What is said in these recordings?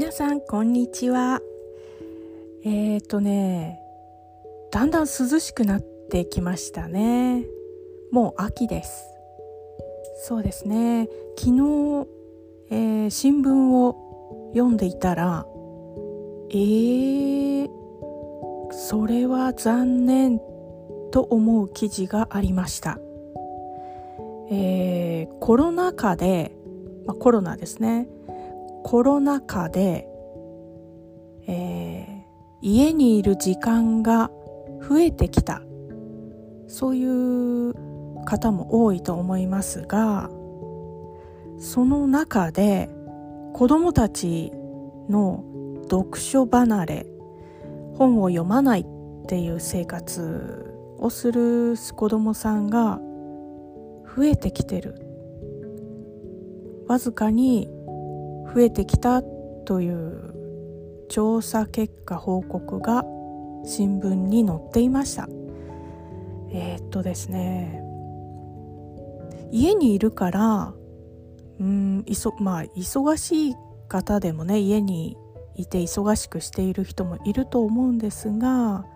皆さんこんにちは。えっ、ー、とねだんだん涼しくなってきましたね。もう秋です。そうですね。昨日、えー、新聞を読んでいたらえー、それは残念と思う記事がありました。えー、コロナ禍で、まあ、コロナですね。コロナ禍で、えー、家にいる時間が増えてきた。そういう方も多いと思いますがその中で子どもたちの読書離れ本を読まないっていう生活をする子どもさんが増えてきてる。わずかに増えてきたという調査結果報告が新聞に載っていました。えー、っとですね。家にいるからうんいそまあ忙しい方でもね家にいて忙しくしている人もいると思うんですが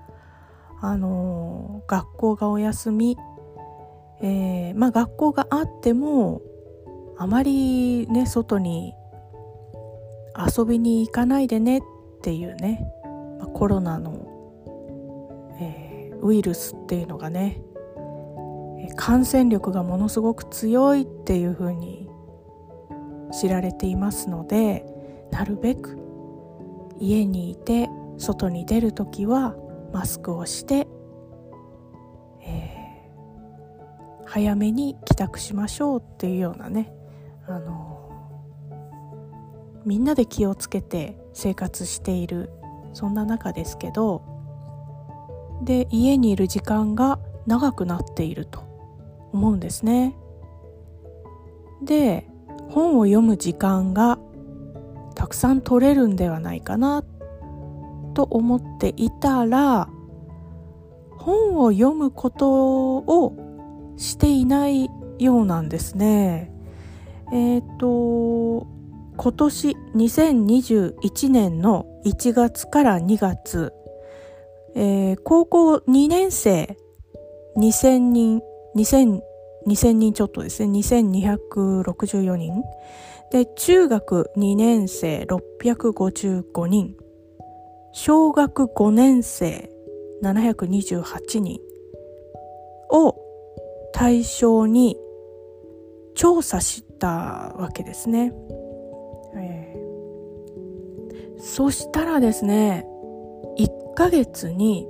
あの学校がお休み、えー、まあ学校があってもあまりね外に遊びに行かないでねっていうね、ま、コロナの、えー、ウイルスっていうのがね感染力がものすごく強いっていうふうに知られていますのでなるべく家にいて外に出る時はマスクをして、えー、早めに帰宅しましょうっていうようなねあのみんなで気をつけて生活しているそんな中ですけどで家にいる時間が長くなっていると思うんですね。で本を読む時間がたくさん取れるんではないかなと思っていたら本を読むことをしていないようなんですね。えっ、ー、と今年2021年の1月から2月、えー、高校2年生2000人、2000、2000人ちょっとですね、2264人。で、中学2年生655人。小学5年生728人を対象に調査したわけですね。そしたらですね、1ヶ月に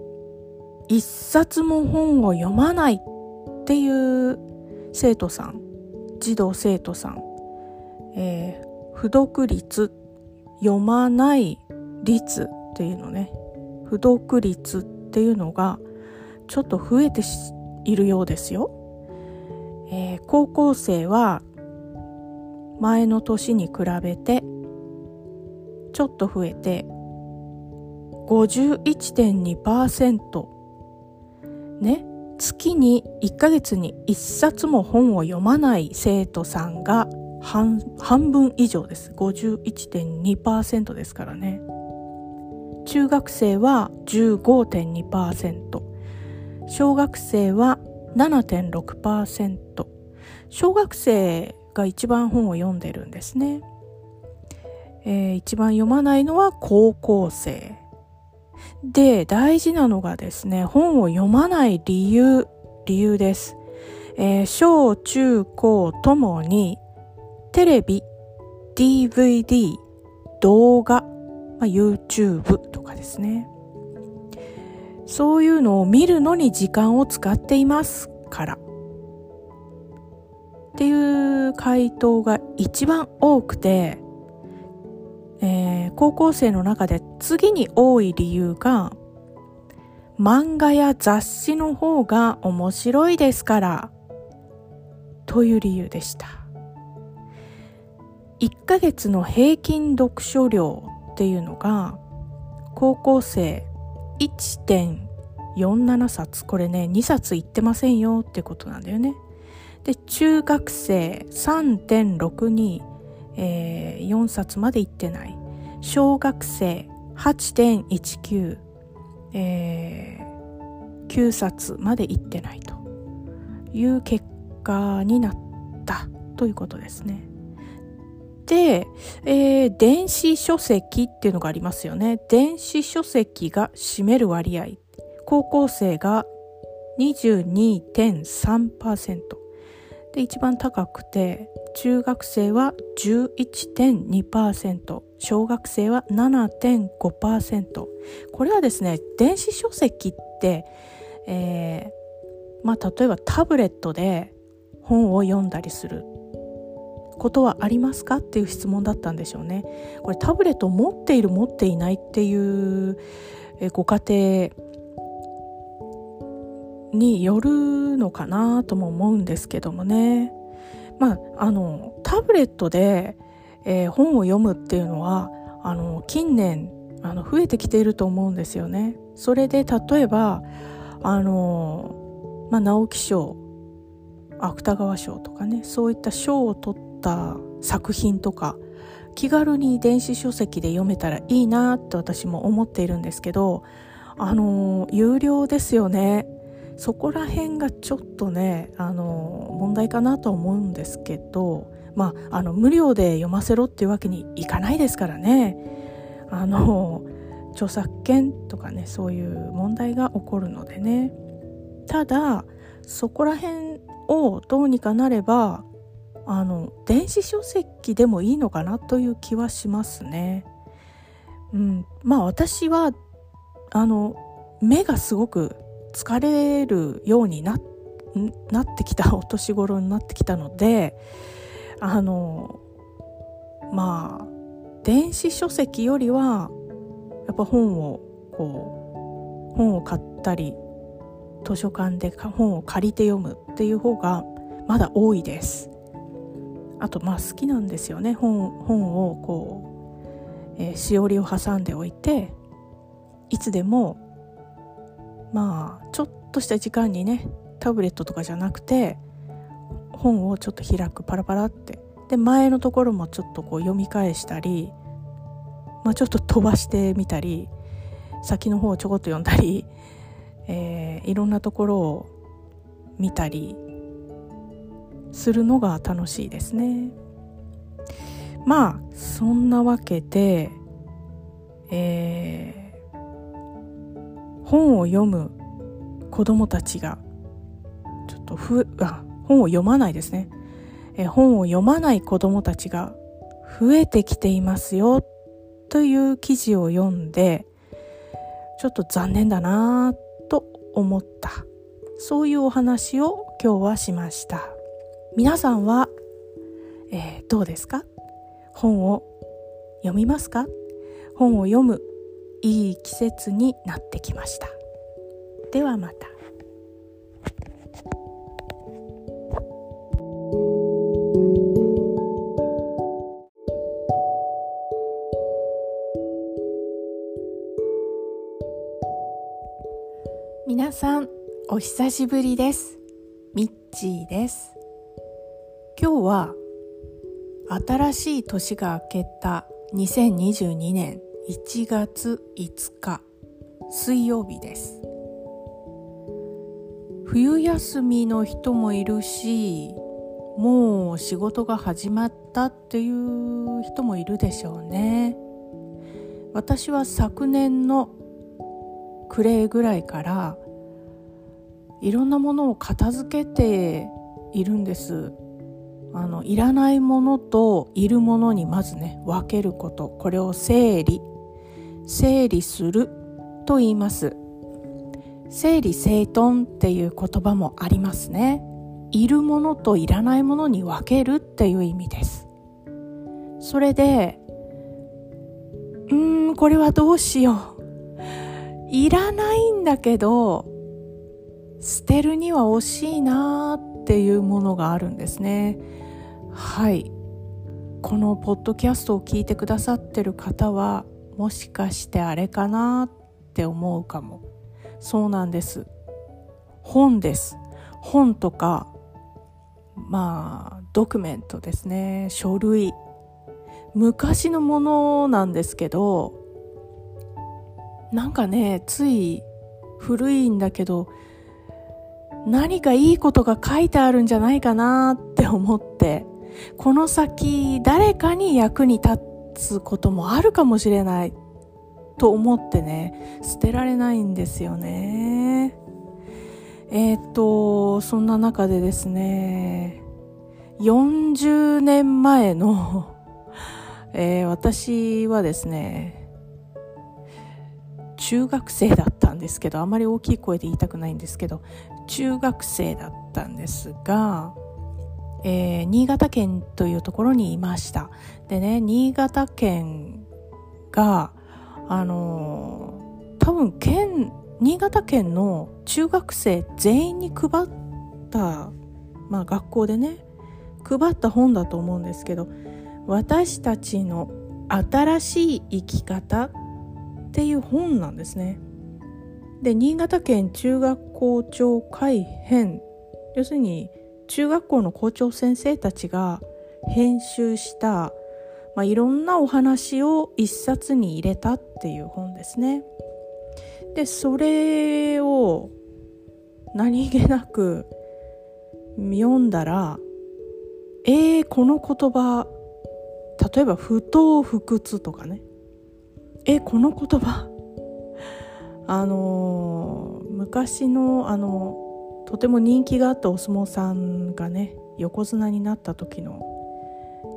1冊も本を読まないっていう生徒さん、児童生徒さん、えー、不読率、読まない率っていうのね、不読率っていうのがちょっと増えているようですよ。えー、高校生は前の年に比べてちょっと増えて51.2%ね月に1ヶ月に1冊も本を読まない生徒さんが半半分以上です。51.2%ですからね。中学生は15.2%小学生は7.6%小学生が一番本を読んでるんですね。えー、一番読まないのは高校生。で、大事なのがですね、本を読まない理由、理由です。えー、小中高ともに、テレビ、DVD、動画、まあ、YouTube とかですね。そういうのを見るのに時間を使っていますから。っていう回答が一番多くて、えー、高校生の中で次に多い理由が漫画や雑誌の方が面白いですからという理由でした。1ヶ月の平均読書量っていうのが高校生1.47冊これね2冊いってませんよってことなんだよね。で中学生3.62えー、4冊まで行ってない小学生8.19、えー、9冊まで行ってないという結果になったということですね。で、えー、電子書籍っていうのがありますよね。電子書籍が占める割合。高校生が22.3%。で、一番高くて、中学生は11.2%、小学生は7.5%。これはですね、電子書籍って、えー、まあ、例えばタブレットで本を読んだりすることはありますか？っていう質問だったんでしょうね。これタブレットを持っている持っていないっていうご家庭によるのかなとも思うんですけどもね。まあ、あのタブレットで、えー、本を読むっていうのはあの近年あの増えてきていると思うんですよね。それで例えばあの、まあ、直木賞芥川賞とかねそういった賞を取った作品とか気軽に電子書籍で読めたらいいなって私も思っているんですけどあの有料ですよねそこら辺がちょっとねあの問題かなと思うんですけどまああの無料で読ませろっていうわけにいかないですからね。あの著作権とかねそういう問題が起こるのでね。ただそこら辺をどうにかなればあの電子書籍でもいいのかなという気はしますね。うん、まあ私はあの目がすごく疲れるようにななってきたお年頃になってきたのであのまあ電子書籍よりはやっぱ本をこう本を買ったり図書館で本を借りて読むっていう方がまだ多いです。あとまあ好きなんですよね本本をこう、えー、しおりを挟んでおいていつでもまあちょっとした時間にねタブレットとかじゃなくて本をちょっと開くパラパラってで前のところもちょっとこう読み返したり、まあ、ちょっと飛ばしてみたり先の方をちょこっと読んだり、えー、いろんなところを見たりするのが楽しいですね。まあそんなわけで、えー本を読む子供たちがちょっとふあ本を読まないですね。え本を読まない子供たちが増えてきていますよという記事を読んでちょっと残念だなと思った。そういうお話を今日はしました。皆さんは、えー、どうですか？本を読みますか？本を読むいい季節になってきました。ではまた。皆さんお久しぶりです。ミッチーです。今日は新しい年が明けた2022年。1月5日水曜日です。冬休みの人もいるしもう仕事が始まったっていう人もいるでしょうね。私は昨年の暮れぐらいからいろんなものを片付けているんです。あのいらないものといるものにまずね分けること。これを整理。整理すると言います。整理整頓っていう言葉もありますね。いるものといらないものに分けるっていう意味です。それでうーんこれはどうしよう。いらないんだけど捨てるには惜しいなっていうものがあるんですね。はい。このポッドキャストを聞いてくださってる方はもしかしてあれかなって思うかも。そうなんです。本です。本とかまあドキュメントですね。書類。昔のものなんですけどなんかねつい古いんだけど何かいいことが書いてあるんじゃないかなって思ってこの先誰かに役に立っつこともあるかもしれないと思ってね捨てられないんですよね。えー、っとそんな中でですね40年前の、えー、私はですね中学生だったんですけどあまり大きい声で言いたくないんですけど中学生だったんですが、えー、新潟県というところにいましたでね新潟県があのー、多分県新潟県の中学生全員に配った、まあ、学校でね配った本だと思うんですけど私たちの新しい生き方っていう本なんですね。で新潟県中学校長会編要するに中学校の校長先生たちが編集した、まあ、いろんなお話を一冊に入れたっていう本ですね。でそれを何気なく読んだらえー、この言葉例えば不当不屈とかねえこの言葉あのー、昔のあのとても人気があったお相撲さんがね横綱になった時の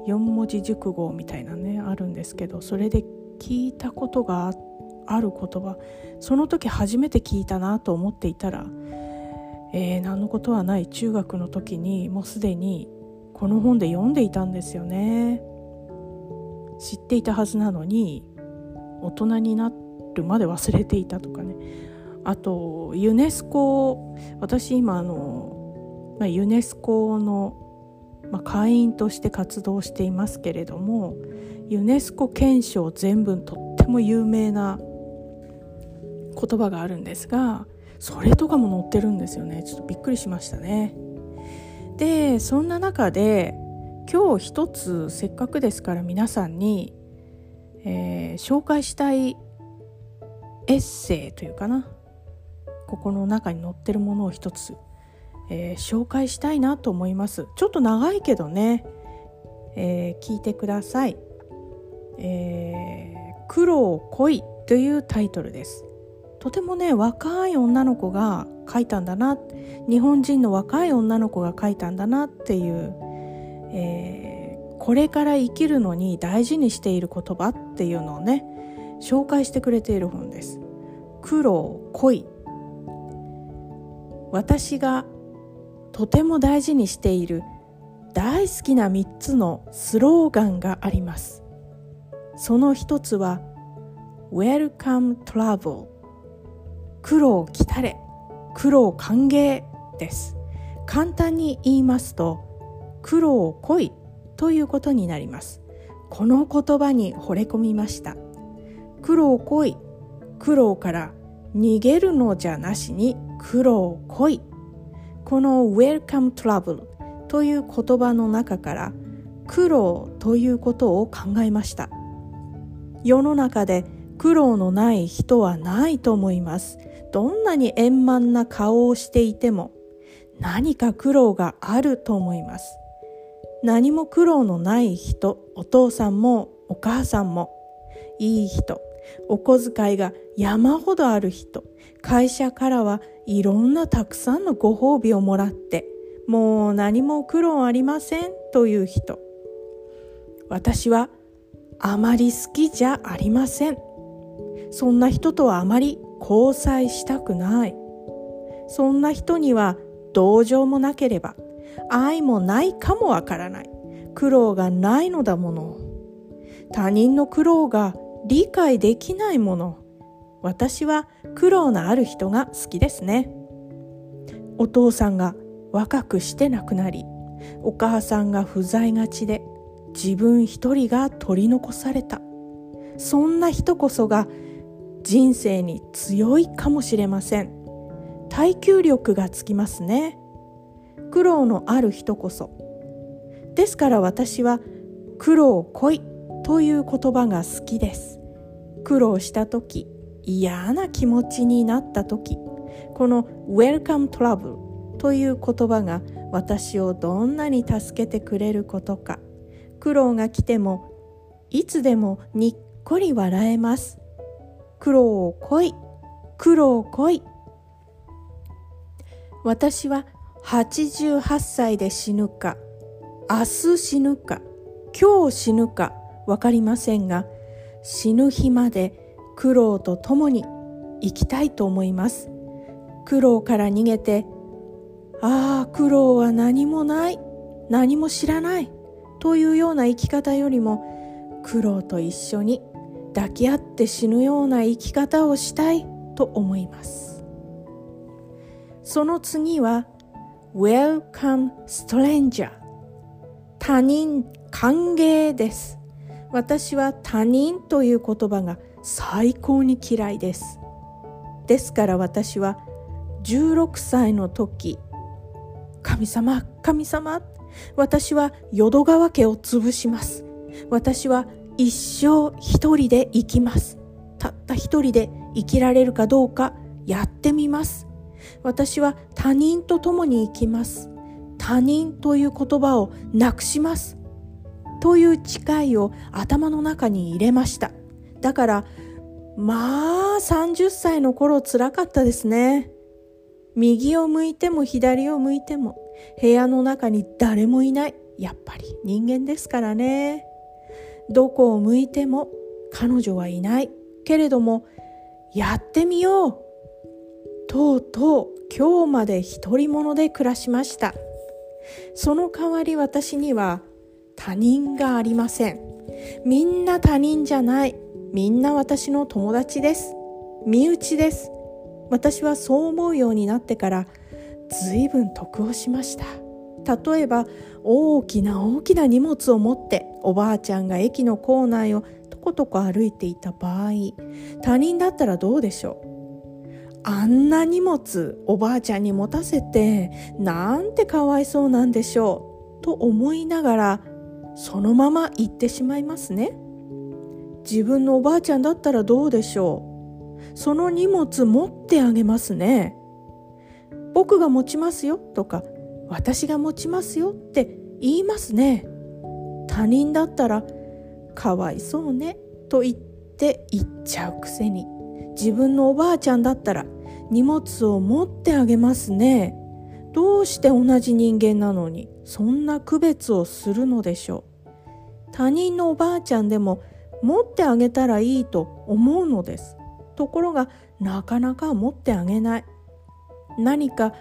四文字熟語みたいなねあるんですけどそれで聞いたことがある言葉その時初めて聞いたなと思っていたら、えー、何のことはない中学の時にもうすでにこの本で読んでいたんですよね。知っていたはずなのに大人になるまで忘れていたとかね。あとユネスコ私今あの、まあ、ユネスコの、まあ、会員として活動していますけれどもユネスコ憲章全文とっても有名な言葉があるんですがそれとかも載ってるんですよね。ちょっとびっくりしましたね。でそんな中で今日一つせっかくですから皆さんにえー、紹介したいエッセイというかなここの中に載ってるものを一つ、えー、紹介したいなと思います。ちょっと長いけどね、えー、聞いてください「えー、苦労恋」というタイトルです。とてもね若い女の子が書いたんだな日本人の若い女の子が書いたんだなっていう、えーこれから生きるのに大事にしている言葉っていうのをね紹介してくれている本です。苦労恋私がとても大事にしている大好きな3つのスローガンがあります。その一つは Welcome Travel 苦労来たれ苦労歓迎です。簡単に言いますと苦労恋ということになります。この言葉に惚れ込みました。苦労恋苦労から逃げるのじゃなしに苦労恋。この Welcome Trouble という言葉の中から苦労ということを考えました。世の中で苦労のない人はないと思います。どんなに円満な顔をしていても何か苦労があると思います。何も苦労のない人お父さんもお母さんもいい人。お小遣いが山ほどある人。会社からはいろんなたくさんのご褒美をもらってもう何も苦労ありませんという人。私はあまり好きじゃありません。そんな人とはあまり交際したくない。そんな人には同情もなければ愛もないかもわからない。苦労がないのだもの。他人の苦労が理解できないもの。私は苦労のある人が好きですね。お父さんが若くして亡くなりお母さんが不在がちで自分一人が取り残された。そんな人こそが人生に強いかもしれません。耐久力がつきますね。苦労のある人こそ。ですから私は苦労恋という言葉が好きです。苦労した時嫌な気持ちになった時この Welcome Trouble という言葉が私をどんなに助けてくれることか苦労が来てもいつでもにっこり笑えます。苦労を来い苦労を来い。私は88歳で死ぬか明日死ぬか今日死ぬか分かりませんが死ぬ日まで苦労と共に生きたいと思います。苦労から逃げてああ苦労は何もない何も知らないというような生き方よりも苦労と一緒に抱き合って死ぬような生き方をしたいと思います。その次は Welcome Stranger 他人歓迎です。私は他人という言葉が最高に嫌いです。ですから私は16歳の時神様神様私は淀川家を潰します。私は一生一人で生きます。たった一人で生きられるかどうかやってみます。私は他人と共に生きます。他人という言葉をなくします。という誓いを頭の中に入れました。だからまあ30歳の頃つらかったですね。右を向いても左を向いても部屋の中に誰もいない。やっぱり人間ですからね。どこを向いても彼女はいない。けれどもやってみよう。とうとう今日まで独り者で暮らしました。その代わり私には他人がありません。みんな他人じゃない。みんな私の友達です。身内です。私はそう思うようになってから随分得をしました。例えば大きな大きな荷物を持っておばあちゃんが駅の構内をとことこ歩いていた場合他人だったらどうでしょう。あんな荷物おばあちゃんに持たせてなんてかわいそうなんでしょう。と思いながらそのまま行ってしまいますね。自分のおばあちゃんだったらどうでしょう。その荷物持ってあげますね。僕が持ちますよとか私が持ちますよって言いますね。他人だったらかわいそうねと言って言っちゃうくせに。自分のおばあちゃんだったら荷物を持ってあげますね。どうして同じ人間なのにそんな区別をするのでしょう。他人のおばあちゃんでも持ってあげたらいいと思うのです。ところがなかなか持ってあげない。何か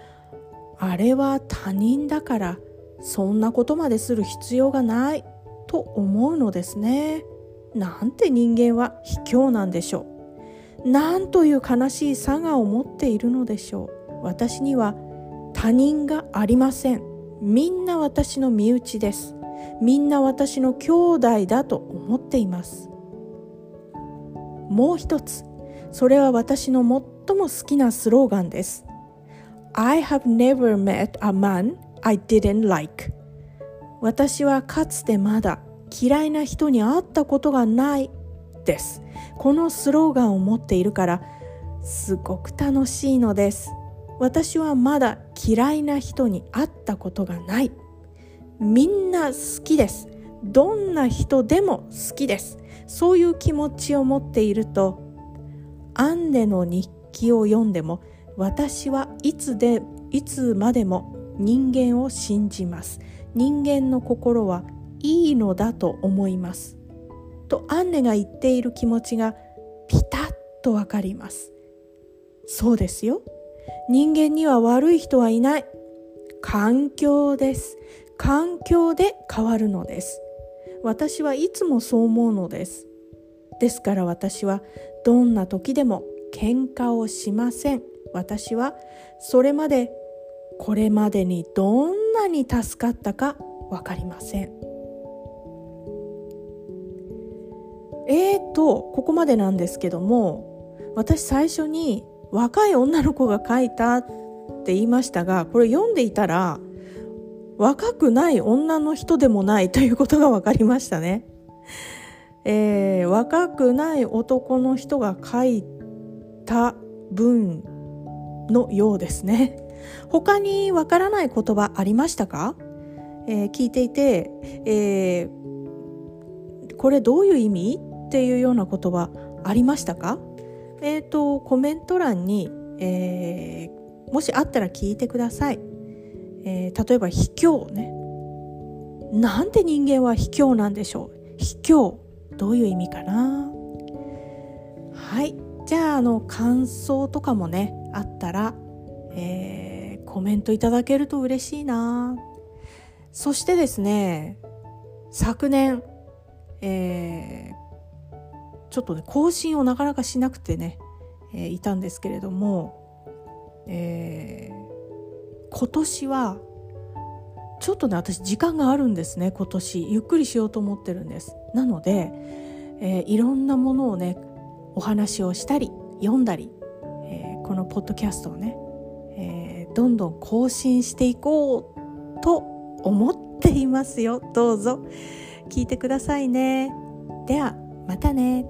あれは他人だからそんなことまでする必要がない。と思うのですね。なんて人間は卑怯なんでしょう。なんという悲しい差がを持っているのでしょう。私には他人がありません。みんな私の身内です。みんな私の兄弟だと思っています。もう一つそれは私の最も好きなスローガンです。I have never met a man I didn't like. 私はかつてまだ嫌いな人に会ったことがないです。このスローガンを持っているからすごく楽しいのです。私はまだ嫌いな人に会ったことがない。みんな好きです。どんな人でも好きです。そういう気持ちを持っているとアンネの日記を読んでも私はいつでいつまでも人間を信じます。人間の心はいいのだと思います。とアンネが言っている気持ちがピタッとわかります。そうですよ。人間には悪い人はいない。環境です。環境で変わるのです。私はいつもそう思うのです。ですから私はどんな時でも喧嘩をしません。私はそれまでこれまでにどんなに助かったか分かりません。えーとここまでなんですけども私最初に若い女の子が書いたって言いましたがこれ読んでいたら若くない女の人でもないということが分かりましたね。えー、若くない男の人が書いた文のようですね。他にわからない言葉ありましたか、えー、聞いていて、えー、これどういう意味？っていうような言葉ありましたか？えっ、ー、と、コメント欄に、えー、もしあったら聞いてください。えー、例えば、卑怯ね。なんで人間は卑怯なんでしょう卑怯。どういう意味かなはい。じゃあ、あの、感想とかもね、あったら、えー、コメントいただけると嬉しいなそしてですね、昨年、えー、ちょっとね更新をなかなかしなくてね、えー、いたんですけれども、えー、今年はちょっとね私時間があるんですね今年。ゆっくりしようと思ってるんです。なので、えー、いろんなものをねお話をしたり読んだり、えー、このポッドキャストをね、えー、どんどん更新していこうと思っていますよ。どうぞ。聞いてくださいね。ではまたね。